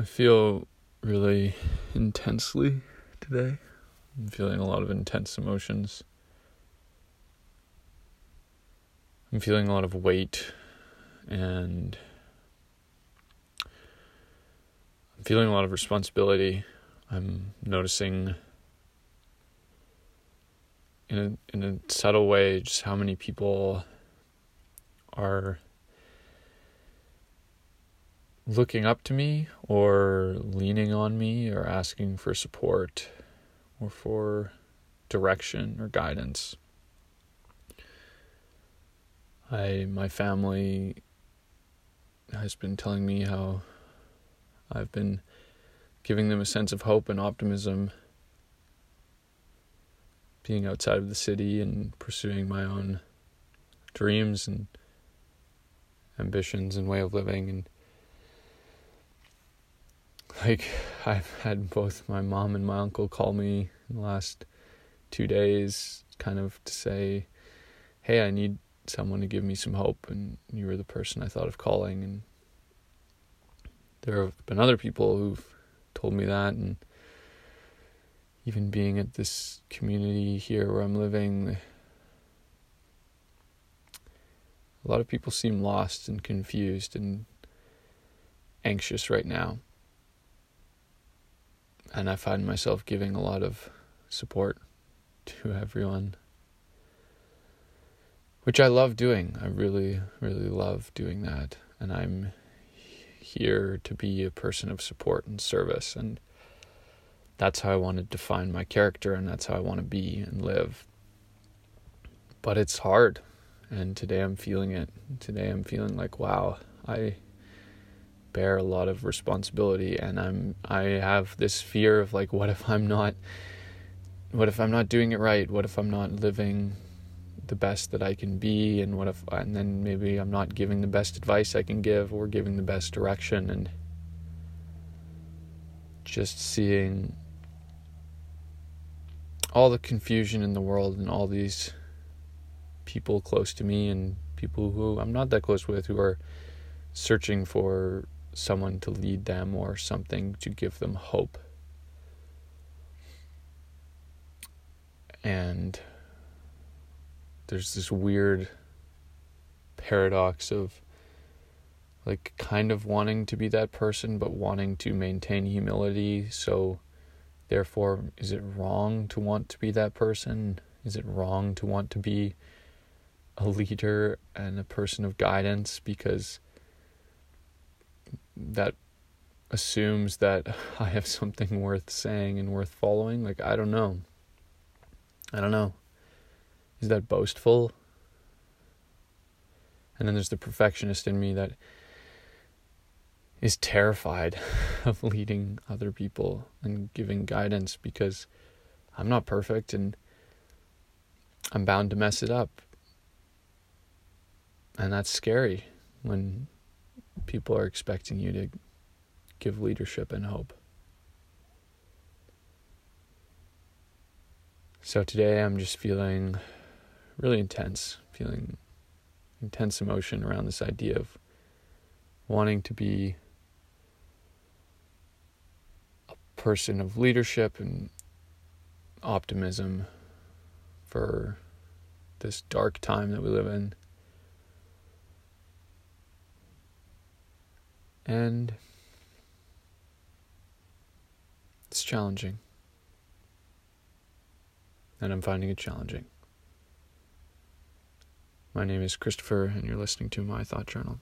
I feel really intensely today. I'm feeling a lot of intense emotions. I'm feeling a lot of weight and I'm feeling a lot of responsibility. I'm noticing in a in a subtle way just how many people are looking up to me or leaning on me or asking for support or for direction or guidance. I my family has been telling me how I've been giving them a sense of hope and optimism being outside of the city and pursuing my own dreams and ambitions and way of living and like I've had both my mom and my uncle call me in the last two days, kind of to say, "Hey, I need someone to give me some hope," and you were the person I thought of calling. And there have been other people who've told me that, and even being at this community here where I'm living, a lot of people seem lost and confused and anxious right now and I find myself giving a lot of support to everyone, which I love doing. I really, really love doing that. And I'm here to be a person of support and service. And that's how I want to define my character, and that's how I want to be and live. But it's hard. And today I'm feeling it. Today I'm feeling like, wow, I bear a lot of responsibility and I'm I have this fear of like what if I'm not what if I'm not doing it right? What if I'm not living the best that I can be and what if and then maybe I'm not giving the best advice I can give or giving the best direction and just seeing all the confusion in the world and all these people close to me and people who I'm not that close with who are searching for someone to lead them or something to give them hope. And there's this weird paradox of like kind of wanting to be that person but wanting to maintain humility. So therefore is it wrong to want to be that person? Is it wrong to want to be a leader and a person of guidance? Because that assumes that I have something worth saying and worth following. Like, I don't know. I don't know. Is that boastful? And then there's the perfectionist in me that is terrified of leading other people and giving guidance because I'm not perfect and I'm bound to mess it up. And that's scary when people are expecting you to give leadership and hope. So today I'm just feeling really intense, feeling intense emotion around this idea of wanting to be a person of leadership and optimism for this dark time that we live in. And it's challenging. And I'm finding it challenging. My name is Christopher, and you're listening to my Thought Journal.